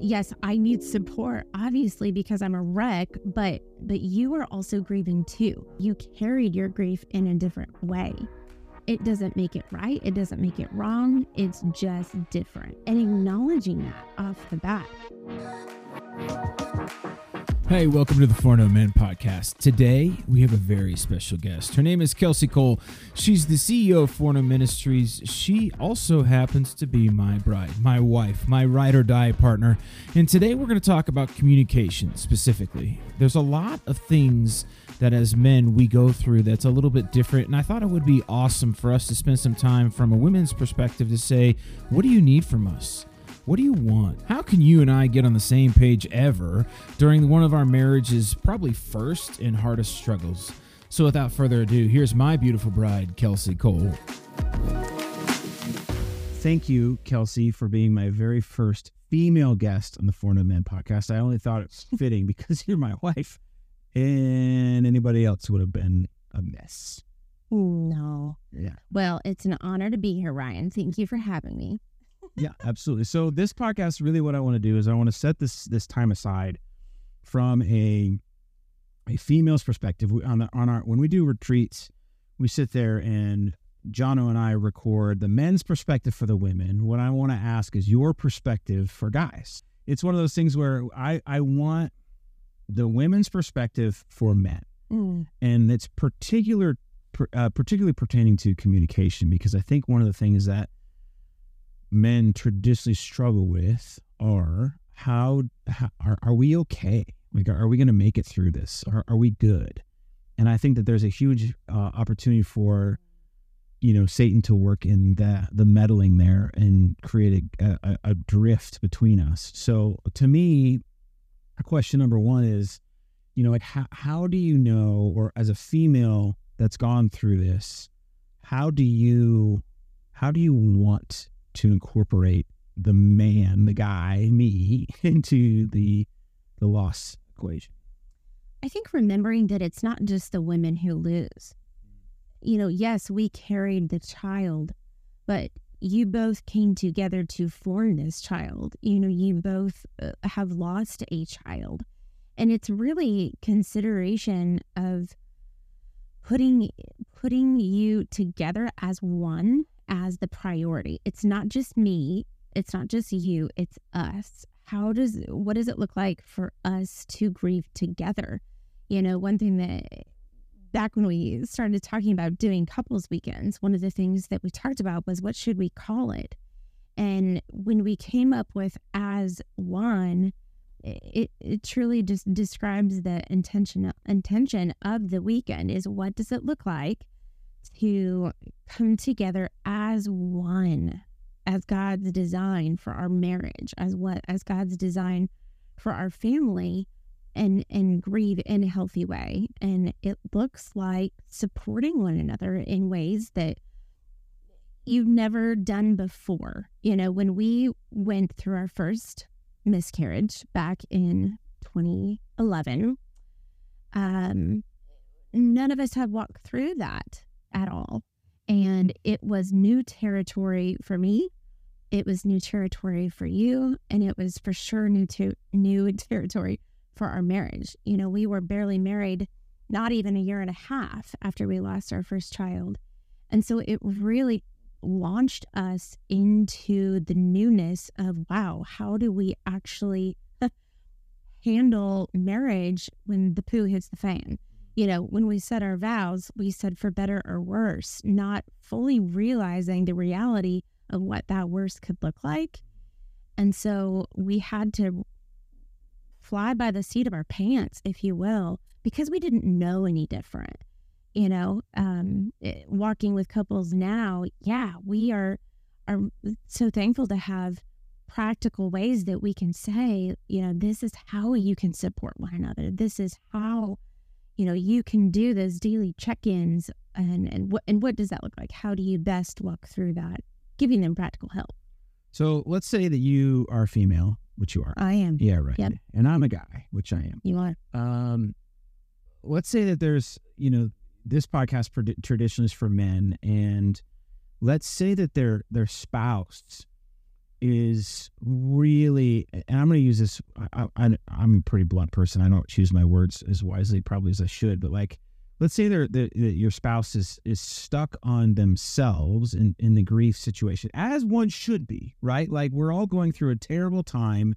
yes, I need support, obviously, because I'm a wreck, but but you are also grieving too. You carried your grief in a different way. It doesn't make it right, it doesn't make it wrong, it's just different. And acknowledging that off the bat. Hey, welcome to the Foreknown Men podcast. Today, we have a very special guest. Her name is Kelsi Cole. She's the CEO of Foreknown Ministries. She also happens to be my bride, my wife, my ride or die partner. And today, we're going to talk about communication specifically. There's a lot of things that as men we go through that's a little bit different. And I thought it would be awesome for us to spend some time from a women's perspective to say, what do you need from us? What do you want? How can you and I get on the same page ever during one of our marriage's probably first and hardest struggles? So, without further ado, here's my beautiful bride, Kelsi Cole. Thank you, Kelsi, for being my very first female guest on the Foreknown Men podcast. I only thought it was fitting because you're my wife, and anybody else would have been a mess. No. Yeah. Well, it's an honor to be here, Ryan. Thank you for having me yeah, absolutely. So this podcast, really, what I want to do is I want to set this this time aside from a a female's perspective. We, on the, on our when we do retreats, we sit there and Jono and I record the men's perspective for the women. What I want to ask is your perspective for guys. It's one of those things where I I want the women's perspective for men, mm. and it's particular uh, particularly pertaining to communication because I think one of the things that men traditionally struggle with are how, how are, are we okay? Like, are, we going to make it through this? Are, are we good? And I think that there's a huge uh, opportunity for, you know, Satan to work in the the meddling there and create a, a, a drift between us. So to me, a question number one is, you know, like how, how do you know, or as a female that's gone through this, how do you, how do you want to incorporate the man, the guy, me, into the the loss equation. I think remembering that it's not just the women who lose. You know, yes, we carried the child, but you both came together to form this child. You know, you both uh, have lost a child. And it's really consideration of putting putting you together as one as the priority. It's not just me, it's not just you, it's us. How does what does it look like for us to grieve together? You know, one thing that back when we started talking about doing couples weekends, one of the things that we talked about was what should we call it? And when we came up with as one, it, it truly just describes the intention intention of the weekend is what does it look like to come together as one, as God's design for our marriage, as what as God's design for our family and and grieve in a healthy way. And it looks like supporting one another in ways that you've never done before. You know, when we went through our first miscarriage back in 2011, um, none of us had walked through that at all. And it was new territory for me. It was new territory for you. And it was for sure new, to, new territory for our marriage. You know, we were barely married, not even a year and a half after we lost our first child. And so it really launched us into the newness of wow, how do we actually handle marriage when the poo hits the fan? You know, when we said our vows, we said for better or worse, not fully realizing the reality of what that worse could look like. And so we had to fly by the seat of our pants, if you will, because we didn't know any different. You know, um, walking with couples now, yeah, we are are so thankful to have practical ways that we can say, you know, this is how you can support one another. This is how you know you can do those daily check-ins and and what and what does that look like? How do you best walk through that giving them practical help? So let's say that you are female which you are. I am. Yeah right. Yep. and i'm a guy which i am. You are. Um let's say that there's you know this podcast traditionally is for men and let's say that their their spouse is really, and I'm going to use this. I, I, I'm a pretty blunt person. I don't choose my words as wisely, probably as I should. But like, let's say they're, that your spouse is is stuck on themselves in in the grief situation, as one should be, right? Like we're all going through a terrible time.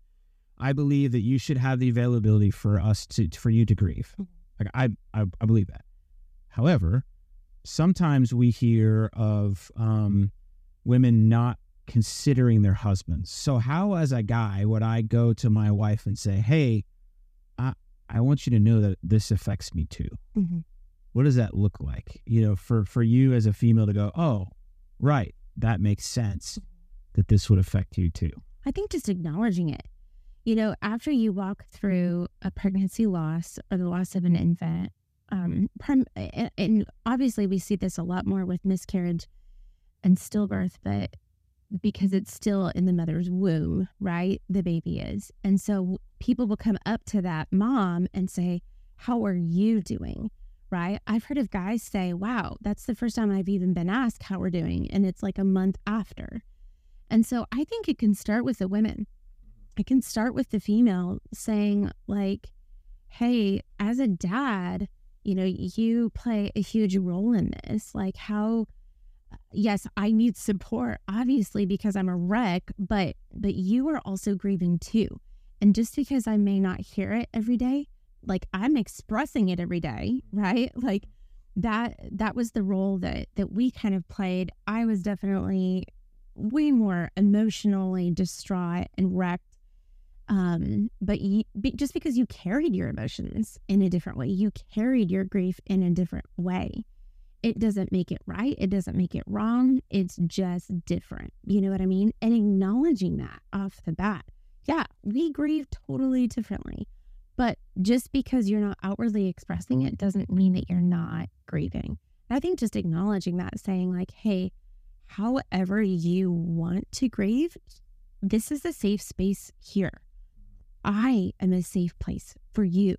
I believe that you should have the availability for us to for you to grieve. Mm-hmm. Like I I, I believe that. However, sometimes we hear of um, women not considering their husbands. So how as a guy would I go to my wife and say, "Hey, I I want you to know that this affects me too." Mm-hmm. What does that look like? You know, for for you as a female to go, "Oh, right, that makes sense that this would affect you too." I think just acknowledging it. You know, after you walk through a pregnancy loss or the loss of an infant, um, prim- and obviously we see this a lot more with miscarriage and stillbirth, but because it's still in the mother's womb, right? The baby is. And so people will come up to that mom and say, How are you doing? Right. I've heard of guys say, Wow, that's the first time I've even been asked how we're doing. And it's like a month after. And so I think it can start with the women. It can start with the female saying, like, Hey, as a dad, you know, you play a huge role in this. Like, how yes, I need support, obviously, because I'm a wreck, but but you are also grieving too. And just because I may not hear it every day, like I'm expressing it every day, right? Like that that was the role that that we kind of played. I was definitely way more emotionally distraught and wrecked. Um, but you, just because you carried your emotions in a different way, you carried your grief in a different way it doesn't make it right. It doesn't make it wrong. It's just different. You know what I mean? And acknowledging that off the bat. Yeah, we grieve totally differently. But just because you're not outwardly expressing it doesn't mean that you're not grieving. I think just acknowledging that, saying, like, hey, however you want to grieve, this is a safe space here. I am a safe place for you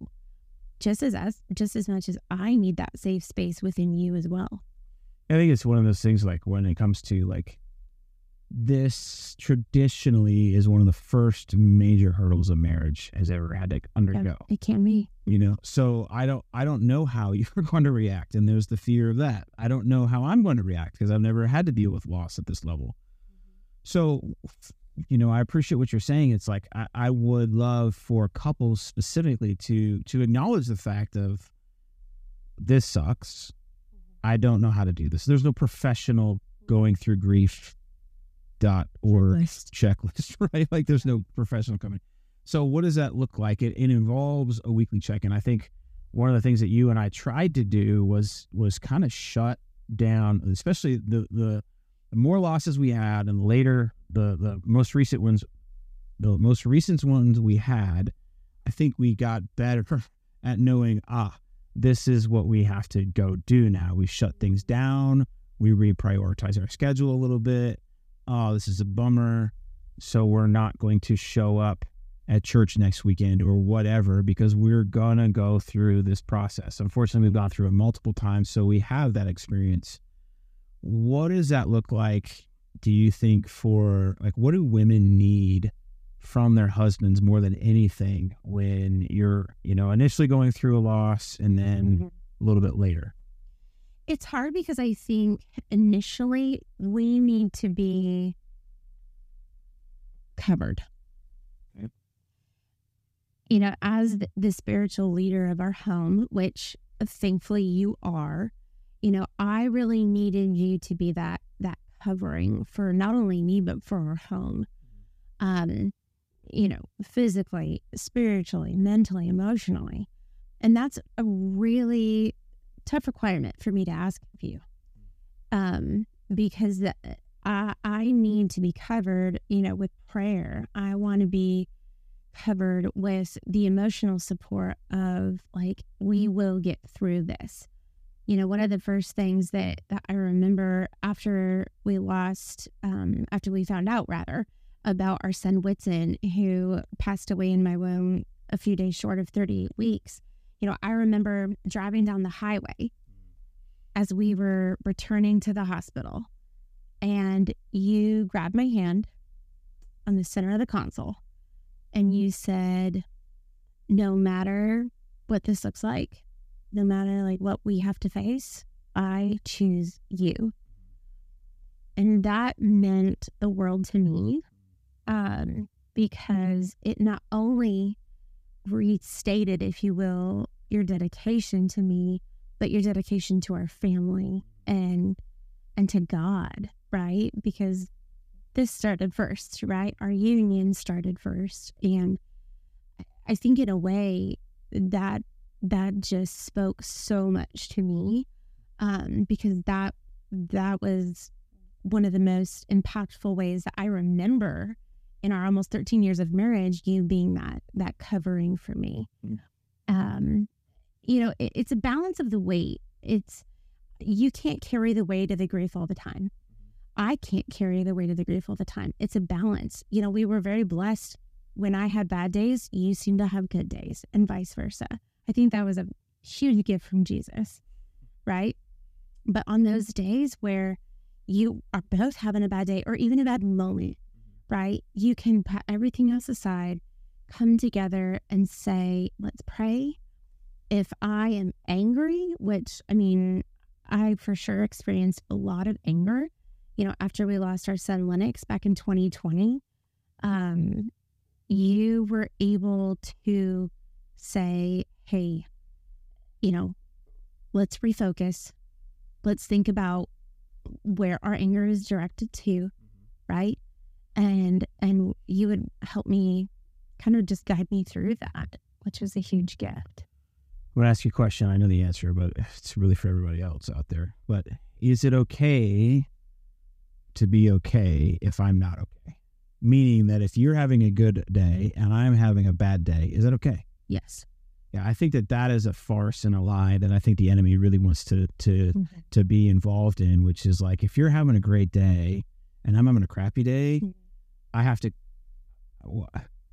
just as, as just as much as I need that safe space within you as well. I think it's one of those things like when it comes to like this traditionally is one of the first major hurdles a marriage has ever had to undergo. It can be. You know, so I don't I don't know how you're going to react and there's the fear of that. I don't know how I'm going to react because I've never had to deal with loss at this level. Mm-hmm. So you know, I appreciate what you're saying. It's like I, I would love for couples specifically to to acknowledge the fact of this sucks. Mm-hmm. I don't know how to do this. There's no professional going through grief dot or checklist. checklist, right? Like there's no professional coming. So what does that look like? It, it involves a weekly check-in. I think one of the things that you and I tried to do was was kind of shut down, especially the the the more losses we had and later the the most recent ones the most recent ones we had i think we got better at knowing ah this is what we have to go do now. We shut things down. We reprioritize our schedule a little bit. Oh this is a bummer. So we're not going to show up at church next weekend or whatever because we're gonna go through this process. Unfortunately we've gone through it multiple times so we have that experience what does that look like, do you think, for like what do women need from their husbands more than anything when you're, you know, initially going through a loss and then mm-hmm. a little bit later? It's hard because I think initially we need to be covered. Okay. You know, as the, the spiritual leader of our home, which thankfully you are, you know, I really needed you to be that that covering for not only me but for our home. Um, you know, physically, spiritually, mentally, emotionally. And that's a really tough requirement for me to ask of you. Um, because I, I need to be covered, you know, with prayer. I want to be covered with the emotional support of like, we will get through this you know, one of the first things that, that I remember after we lost, um, after we found out rather, about our son Whitson, who passed away in my womb a few days short of 38 weeks, you know, I remember driving down the highway as we were returning to the hospital, and you grabbed my hand on the center of the console and you said, no matter what this looks like, no matter like what we have to face, I choose you. And that meant the world to me um, because it not only restated, if you will, your dedication to me, but your dedication to our family and and to God, right? Because this started first, right? Our union started first. And I think in a way that that just spoke so much to me. Um, because that that was one of the most impactful ways that I remember in our almost 13 years of marriage, you being that that covering for me. Mm. Um, you know, it, it's a balance of the weight. It's you can't carry the weight of the grief all the time. I can't carry the weight of the grief all the time. It's a balance. You know, we were very blessed when I had bad days, you seem to have good days, and vice versa. I think that was a huge gift from Jesus, right? But on those days where you are both having a bad day or even a bad moment, right? You can put everything else aside, come together and say, let's pray. If I am angry, which I mean, I for sure experienced a lot of anger, you know, after we lost our son Lennox back in 2020, um, you were able to say, hey, you know, let's refocus. Let's think about where our anger is directed to, mm-hmm. right? And and you would help me kind of just guide me through that, which was a huge gift. I'm gonna ask you a question. I know the answer, but it's really for everybody else out there. But is it okay to be okay if I'm not okay? Meaning that if you're having a good day and I'm having a bad day, is that okay? Yes. Yeah, I think that that is a farce and a lie that I think the enemy really wants to to mm-hmm. to be involved in, which is like if you're having a great day and I'm having a crappy day, mm-hmm. I have to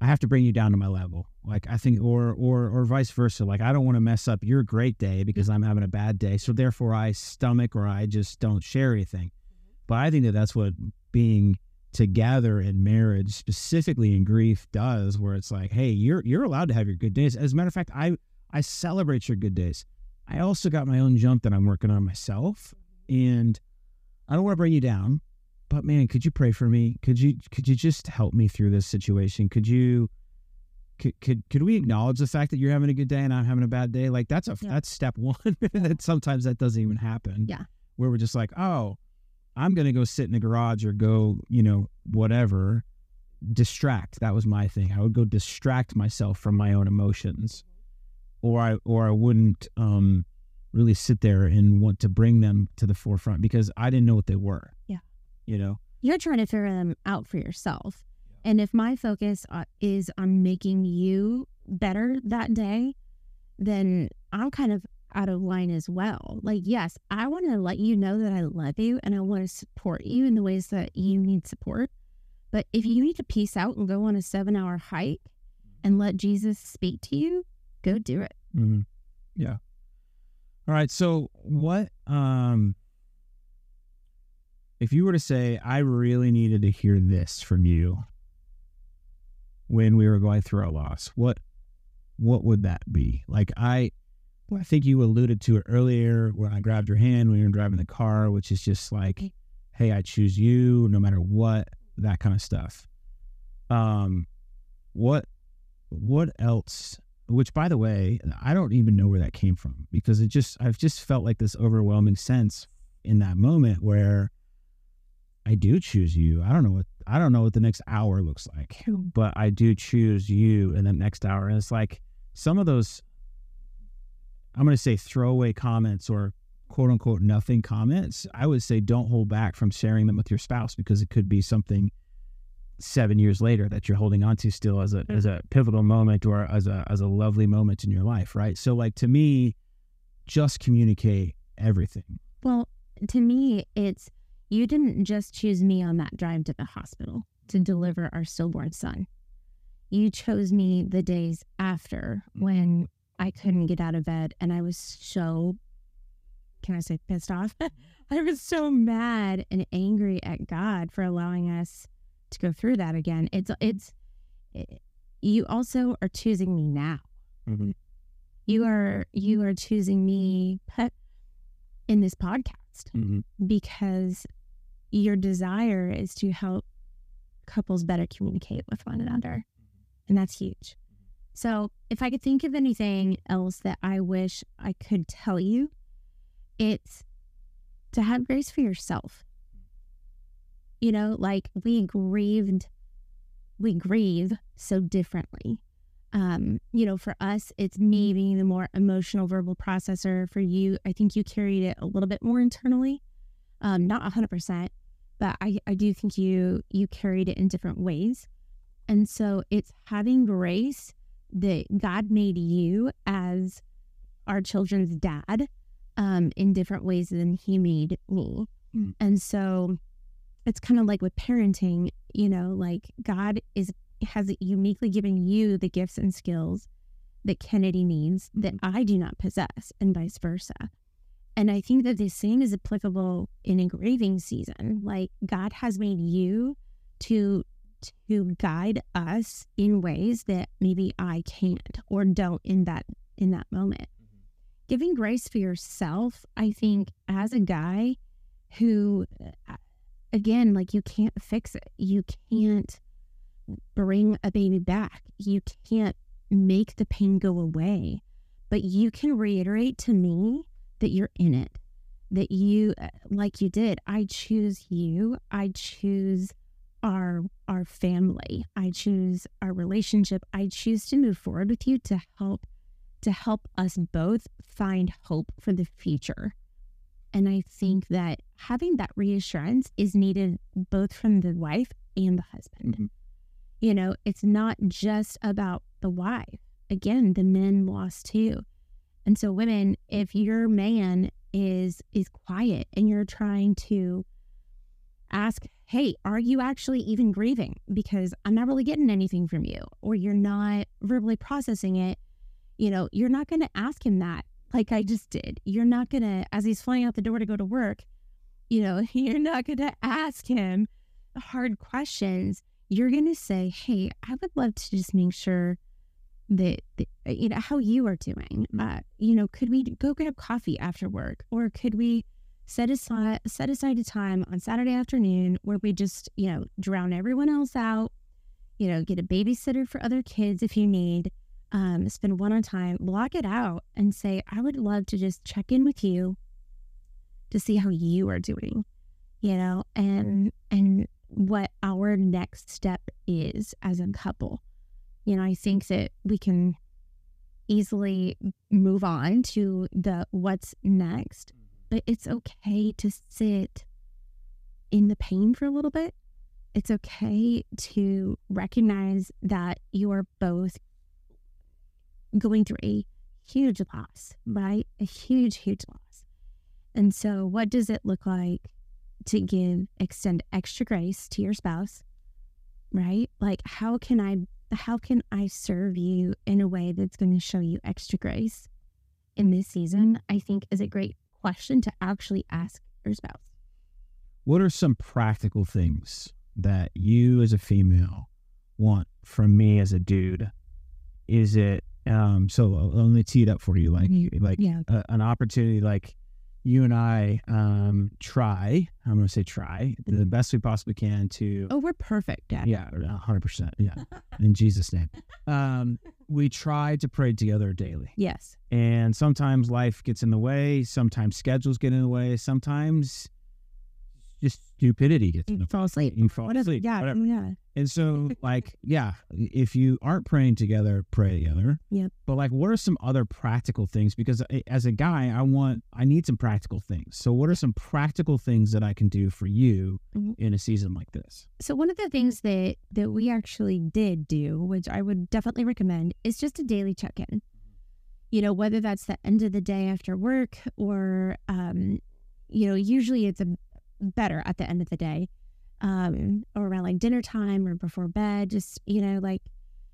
I have to bring you down to my level. Like I think, or or or vice versa. Like I don't want to mess up your great day because I'm having a bad day. So therefore, I stomach or I just don't share anything. But I think that that's what being together in marriage, specifically in grief, does. Where it's like, hey, you're you're allowed to have your good days. As a matter of fact, I I celebrate your good days. I also got my own junk that I'm working on myself, and I don't want to bring you down but man, could you pray for me? Could you could you just help me through this situation? Could you could could could we acknowledge the fact that you're having a good day and I'm having a bad day? Like that's a yeah. that's step one. that sometimes that doesn't even happen. Yeah. Where we're just like, oh, I'm gonna go sit in the garage or go, you know, whatever. Distract. That was my thing. I would go distract myself from my own emotions. Or I or I wouldn't um really sit there and want to bring them to the forefront because I didn't know what they were. Yeah you know you're trying to figure them out for yourself and if my focus uh, is on making you better that day then i'm kind of out of line as well. Like yes i want to let you know that i love you and i want to support you in the ways that you need support. But if you need to peace out and go on a seven hour hike and let jesus speak to you go do it. Mm-hmm. yeah. All right. So what um if you were to say, I really needed to hear this from you when we were going through our loss, what what would that be? Like I I think you alluded to it earlier when I grabbed your hand when you were driving the car, which is just like, hey, I choose you no matter what, that kind of stuff. Um what what else which by the way, I don't even know where that came from because it just I've just felt like this overwhelming sense in that moment where I do choose you. I don't know what I don't know what the next hour looks like, but I do choose you in the next hour. And it's like some of those I'm going to say throwaway comments or quote unquote nothing comments. I would say don't hold back from sharing them with your spouse because it could be something seven years later that you're holding on to still as a as a mm-hmm. pivotal moment or as a as a lovely moment in your life, right? So like to me, just communicate everything. Well, to me, it's you didn't just choose me on that drive to the hospital to deliver our stillborn son. You chose me the days after mm. when I couldn't get out of bed and I was so, can I say pissed off? I was so mad and angry at God for allowing us to go through that again. It's it's it, you also are choosing me now. Mhm. You are you are choosing me in this podcast Mhm. because your desire is to help couples better communicate with one another. And that's huge. So, if I could think of anything else that I wish I could tell you, it's to have grace for yourself. You know, like we grieved, we grieve so differently. Um, you know, for us, it's me being the more emotional verbal processor. For you, I think you carried it a little bit more internally. Um, not hundred percent, but I, I do think you you carried it in different ways. And so it's having grace that God made you as our children's dad um, in different ways than he made me. Mm. And so it's kind of like with parenting, you know, like God is has uniquely given you the gifts and skills that Kennedy needs that I do not possess, and vice versa. And I think that the same is applicable in engraving season. Like God has made you to to guide us in ways that maybe I can't or don't in that in that moment. Giving grace for yourself, I think as a guy who uh, again like you can't fix it. You can't bring a baby back. You can't make the pain go away. But you can reiterate to me that you're in it. That you uh, like you did. I choose you. I choose our our family. I choose our relationship. I choose to move forward with you to help to help us both find hope for the future. And I think that having that reassurance is needed both from the wife and the husband. Mhm. You know, it's not just about the wife. Again, the men lost too. And so women, if your man is is quiet and you're trying to ask, "Hey, are you actually even grieving because I'm not really getting anything from you or you're not verbally processing it." You know, you're not going to ask him that like I just did. You're not going to as he's flying out the door to go to work, you know, you're not going to ask him hard questions. You're going to say, "Hey, I would love to just make sure that, that uh, you know how you are doing. Uh, you know, could we go grab coffee after work, or could we set aside set aside a time on Saturday afternoon where we just you know drown everyone else out? You know, get a babysitter for other kids if you need. Um, spend one on time, block it out, and say, I would love to just check in with you to see how you are doing. You know, and and what our next step is as a couple you know, I think that we can easily move on to the what's next, but it's okay to sit in the pain for a little bit. It's okay to recognize that you are both going through a huge loss, right? A huge, huge loss. And so, what does it look like to give, extend extra grace to your spouse, right? Like, how can I how can I serve you in a way that's going to show you extra grace in this season? I think is a great question to actually ask your spouse. What are some practical things that you as a female want from me as a dude? Is it um so let me tee it up for you like like Yeah. a, an opportunity like you and I um try I'm going to say try the best we possibly can to Oh, we're perfect, Dad. yeah, hundred percent. Yeah, in Jesus' name. Um, we try to pray together daily, Yes. and sometimes life gets in the way. Sometimes schedules get in the way. Sometimes just stupidity gets in You the fall asleep. You fall Whatever. asleep. Yeah. whatever. Yeah. And so, like, yeah, if you aren't praying together, pray together. Yep. But like, what are some other practical things? Because as a guy, I want, I need some practical things. So, what are some practical things that I can do for you Mhm. in a season like this? So one of the things that that we actually did do, which I would definitely recommend, is just a daily check-in. You know, whether that's the end of the day after work or um, you know, usually it's a better at the end of the day. Um, or around like dinner time or before bed, just, you know, like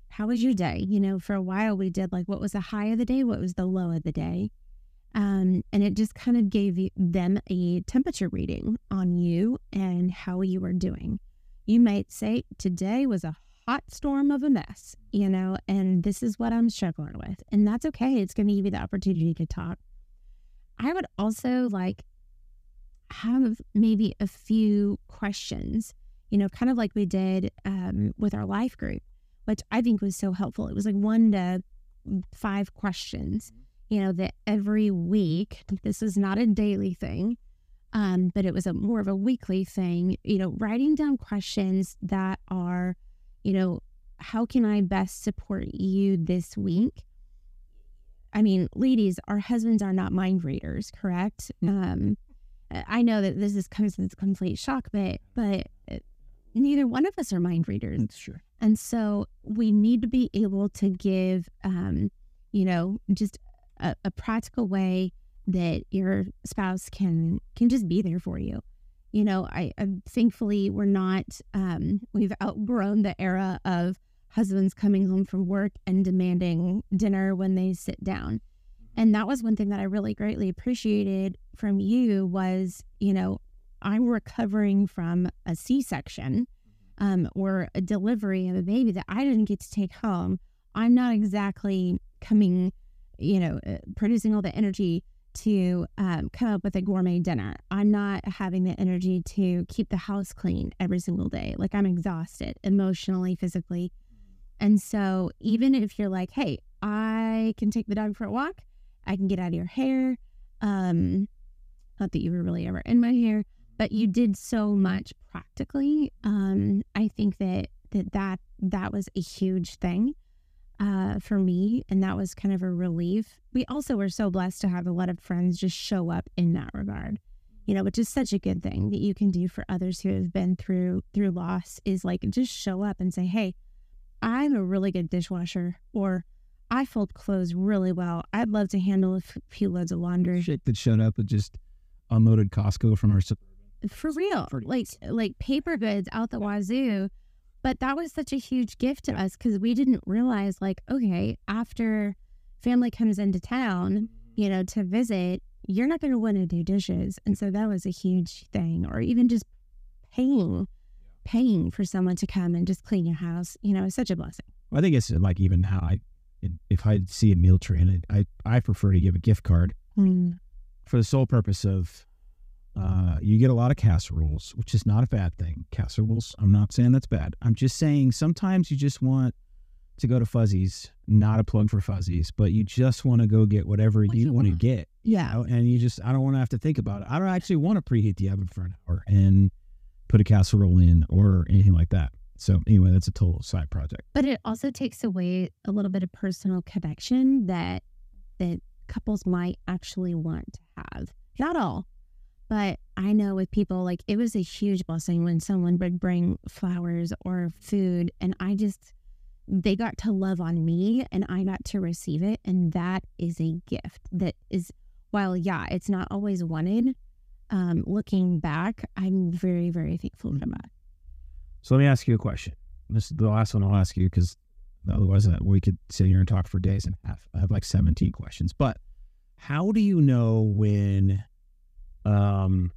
how was your day? You know, for a while we did like what was the high of the day, what was the low of the day. Um, and it just kind of gave them a temperature reading on you and how you were doing You might say, Today was a hot storm of a mess, you know, and this is what I'm struggling with. And that's okay. It's going to give you the opportunity to talk. I would also like have maybe a few questions, you know, kind of like we did um, with our life group, which I think was so helpful. It was like one to five questions, you know, that every week, this is not a daily thing, um, but it was a more of a weekly thing, you know, writing down questions that are, you know, how can I best support you this week? I mean, ladies, our husbands are not mind readers, correct? Um, I know that this is comes as complete shock, but but uh, neither one of us are mind readers. That's true. And so we need to be able to give, um, you know, just a, a practical way that your spouse can can just be there for you. You know, I, I thankfully we're not um, we've outgrown the era of husbands coming home from work and demanding dinner when they sit down. And that was one thing that I really greatly appreciated from you was, you know, I'm recovering from a C-section um, or a delivery of a baby that I didn't get to take home. I'm not exactly coming, you know, uh, producing all the energy to um, come up with a gourmet dinner. I'm not having the energy to keep the house clean every single day. Like I'm exhausted emotionally, physically. And so, even if you're like, hey, I can take the dog for a walk, I can get out of your hair. Um, not that you were really ever in my hair, but you did so much practically. Um, I think that that that that was a huge thing uh, for me, and that was kind of a relief. We also were so blessed to have a lot of friends just show up in that regard, you know, which is such a good thing that you can do for others who have been through through loss. Is like just show up and say, "Hey, I'm a really good dishwasher," or I fold clothes really well. I'd love to handle a few loads of laundry. Shit that showed up with just unloaded Costco from our suburban. for real, like like paper goods out the wazoo. But that was such a huge gift to yeah. us because we didn't realize, like, okay, after family comes into town, mm-hmm. you know, to visit, you're not going to want to do dishes, and so that was a huge thing. Or even just paying, paying for someone to come and just clean your house, you know, is such a blessing. Well, I think it's like even how I if I see a meal I, I, I prefer to give a gift card mm. for the sole purpose of uh, you get a lot of casseroles, which is not a bad thing. Casseroles, I'm not saying that's bad. I'm just saying sometimes you just want to go to Fuzzies, not a plug for Fuzzies, but you just want to go get whatever what you, want to get. Yeah. You know? And you just, I don't want to have to think about it. I don't actually want to preheat the oven for an hour and put a casserole in or anything like that. So anyway, that's a total side project. But it also takes away a little bit of personal connection that that couples might actually want to have. Not all, but I know with people like it was a huge blessing when someone would bring flowers or food and I just they got to love on me and I got to receive it and that is a gift that is while yeah, it's not always wanted, um, looking back, I'm very, very thankful for that. So let me ask you a question. This is the last one I'll ask you because otherwise uh, we could sit here and talk for days and a half. I have like 17 questions. But how do you know when um,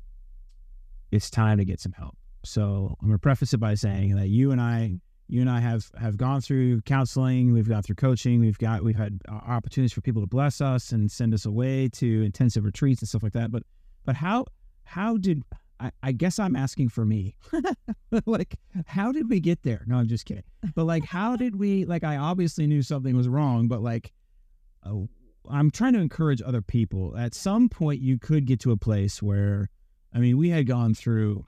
it's time to get some help? So I'm going to preface it by saying that you and I, you and I have have gone through counseling, we've gone through coaching, we've got we've had opportunities for people to bless us and send us away to intensive retreats and stuff like that. But but how how did I, I guess I'm asking for me. like, how did we get there? No, I'm just kidding. But like, how did we? Like, I obviously knew something was wrong, but like, oh, I'm trying to encourage other people. At some point, you could get to a place where, I mean, we had gone through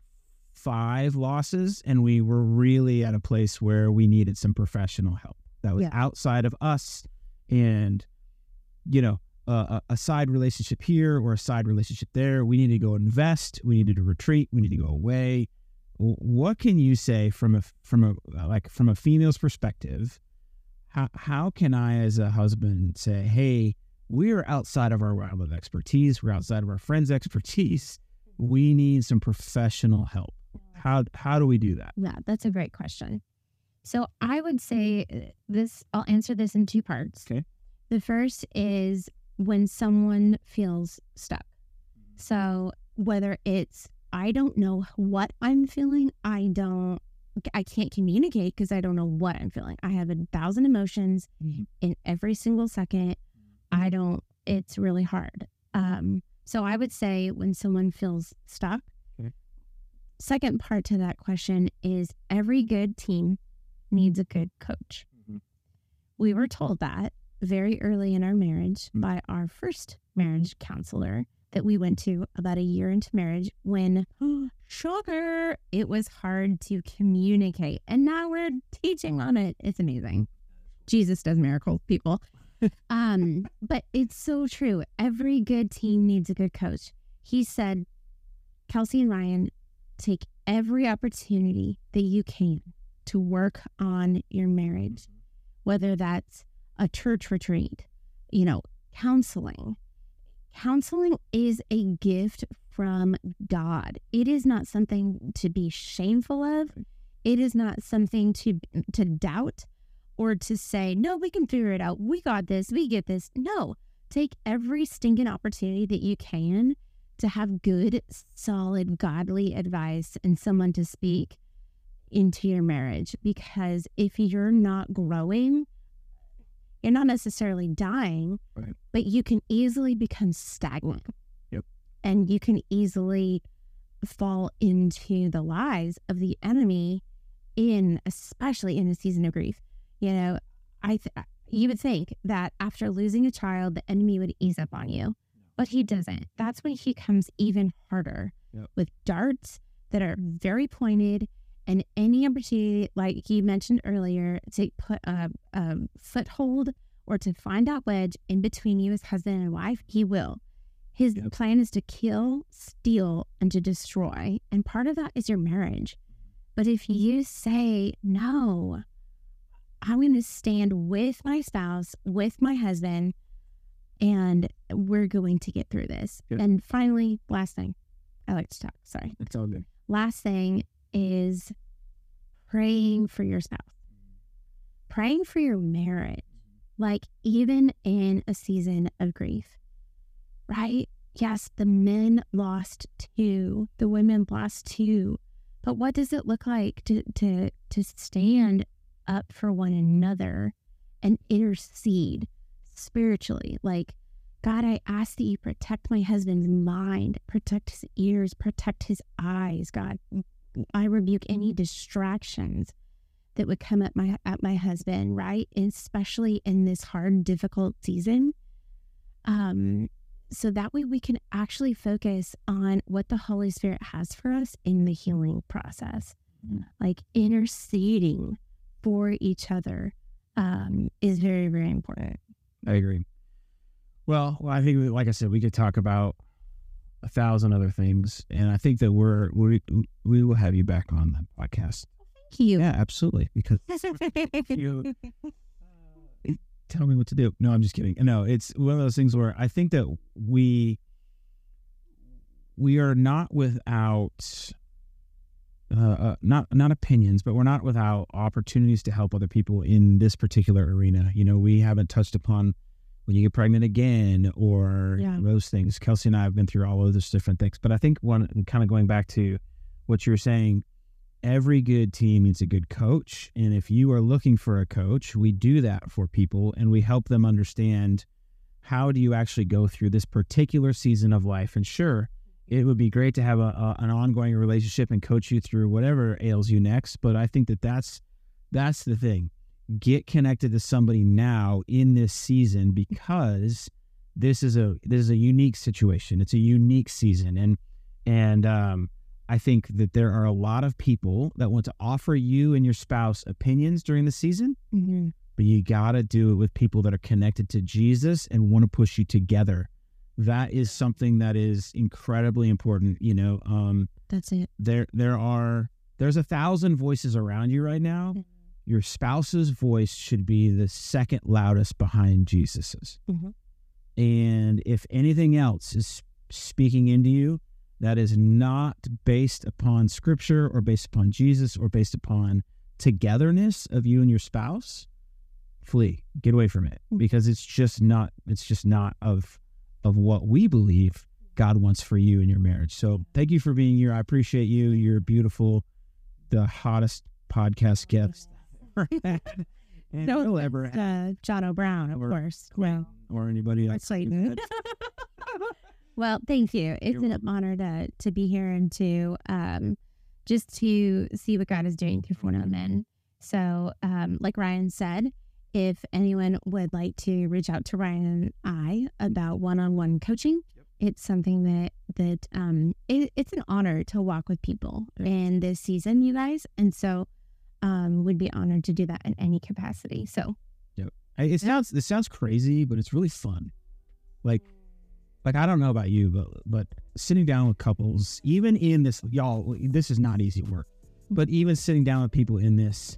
five losses, and we were really at a place where we needed some professional help that was yeah. outside of us, and you know, a, a, side relationship here or a side relationship there. We need to go invest. We need to retreat. We need to go away. What can you say from a from a like from a female's perspective? How how can I as a husband say, hey, we are outside of our realm of expertise. We're outside of our friends' expertise. We need some professional help. How how do we do that? Yeah, that's a great question. So I would say uh, this. I'll answer this in two parts. Okay. The first is when someone feels stuck. So whether it's I don't know what I'm feeling, I don't I can't communicate because I don't know what I'm feeling. I have a thousand emotions Mhm. in every single second. I don't, it's really hard. Um, so I would say when someone feels stuck, Okay. second part to that question is every good team needs a good coach. Mhm. We were told that very early in our marriage Mm. by our first marriage counselor that we went to about a year into marriage when, shocker, it was hard to communicate. And now we're teaching on it. It's amazing. Jesus does miracles, people. um, but it's so true. Every good team needs a good coach. He said, Kelsi and Ryan, take every opportunity that you can to work on your marriage, whether that's a church retreat, you know, counseling. Counseling is a gift from God. It is not something to be shameful of. It is not something to to doubt or to say, "No, we can figure it out. We got this. We get this." No. Take every stinking opportunity that you can to have good, solid, godly advice and someone to speak into your marriage because if you're not growing, you're not necessarily dying, Right. but you can easily become stagnant. Yep. And you can easily fall into the lies of the enemy in especially in a season of grief. You know, I th- you would think that after losing a child the enemy would ease up on you, but he doesn't. That's when he comes even harder Yep. with darts that are very pointed and any opportunity, like you mentioned earlier, to put a, a foothold or to find that wedge in between you as husband and wife, he will. His Yep. plan is to kill, steal, and to destroy. And part of that is your marriage. But if mm-hmm. you say, no, I'm going to stand with my spouse, with my husband, and we're going to get through this. Yep. And finally, last thing, I like to talk. Sorry It's all good. last thing is praying for your spouse, praying for your marriage, like even in a season of grief, right? Yes, the men lost two, the women lost two, but what does it look like to to to stand up for one another and intercede spiritually? Like, God, I ask that you protect my husband's mind, protect his ears, protect his eyes, God. I rebuke any distractions that would come at my at my husband, right? Especially in this hard, difficult season. Um, so that way we can actually focus on what the Holy Spirit has for us in the healing process. Mhm. Like interceding for each other um, is very, very important. I agree. Well, well, I think, like I said, we could talk about a thousand other things, and I think that we're we we will have you back on the podcast. Thank you. Yeah, absolutely. Because you tell me what to do. No, I'm just kidding. No, it's one of those things where I think that we we are not without uh, uh, not not opinions, but we're not without opportunities to help other people in this particular arena. You know, we haven't touched upon when you get pregnant again or Yeah. those things. Kelsi and I have been through all of those different things, but I think one kind of going back to what you were saying, every good team needs a good coach, and if you are looking for a coach, we do that for people and we help them understand how do you actually go through this particular season of life. And sure, it would be great to have a, a an ongoing relationship and coach you through whatever ails you next. But I think that that's that's the thing. Get connected to somebody now in this season because this is a this is a unique situation. It's a unique season, and and um, I think that there are a lot of people that want to offer you and your spouse opinions during the season Mhm. but you got to do it with people that are connected to Jesus and want to push you together. That is something that is incredibly important. You know, um, That's it. there there are there's a thousand voices around you right now. Your spouse's voice should be the second loudest behind Jesus's. Mhm. And if anything else is speaking into you that is not based upon scripture or based upon Jesus or based upon togetherness of you and your spouse, flee. Get away from it because it's just not it's just not of of what we believe God wants for you in your marriage. So thank you for being here. I appreciate you. You're beautiful, the hottest podcast and No, will ever have, Uh, John O'Brown, of Or- course. Well, or anybody or else. Well, thank you. It's You're an welcome. honor to to be here and to um just to see what God is doing through Four Men. So, um, like Ryan said, if anyone would like to reach out to Ryan and I about one-on-one coaching, Yep. it's something that that um it, it's an honor to walk with people in this season, you guys, and so um would be honored to do that in any capacity. So, I- It sounds it sounds crazy, but it's really fun. Like like I don't know about you, but but sitting down with couples, even in this y'all, this is not easy work. But even sitting down with people in this,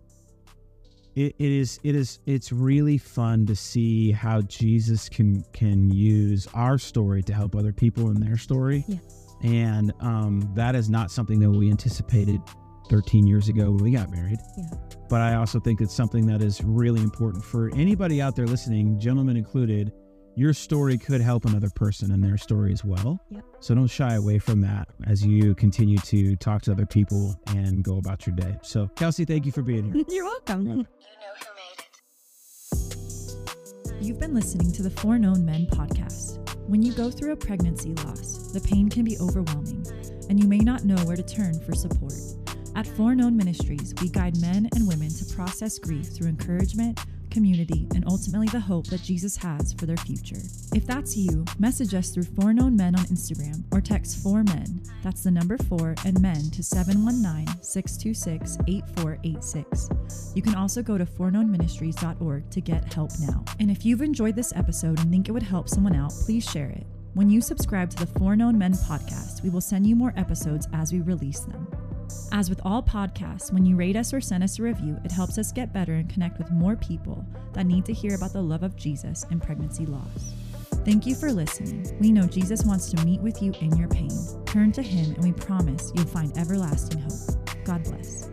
it, it is it is it's really fun to see how Jesus can can use our story to help other people in their story. Yeah. And um, that is not something that we anticipated 13 years ago when we got married. Yeah. But I also think it's something that is really important for anybody out there listening, gentlemen included. Your story could help another person in their story as well. Yep. So don't shy away from that as you continue to talk to other people and go about your day. So, Kelsi, thank you for being here. you're welcome. You know who made it. You've been listening to the Foreknown Men podcast. When you go through a pregnancy loss, the pain can be overwhelming, and you may not know where to turn for support. At Foreknown Ministries, we guide men and women to process grief through encouragement, community, and ultimately the hope that Jesus has for their future. If that's you, message us through Foreknown Men on Instagram or text 4 Men, that's the number 4 and men to 719 626 8486. You can also go to foreknownministries.org to get help now. And if you've enjoyed this episode and think it would help someone out, please share it. When you subscribe to the Foreknown Men podcast, we will send you more episodes as we release them. As with all podcasts, when you rate us or send us a review, it helps us get better and connect with more people that need to hear about the love of Jesus and pregnancy loss. Thank you for listening. We know Jesus wants to meet with you in your pain. Turn to Him, and we promise you'll find everlasting hope. God bless.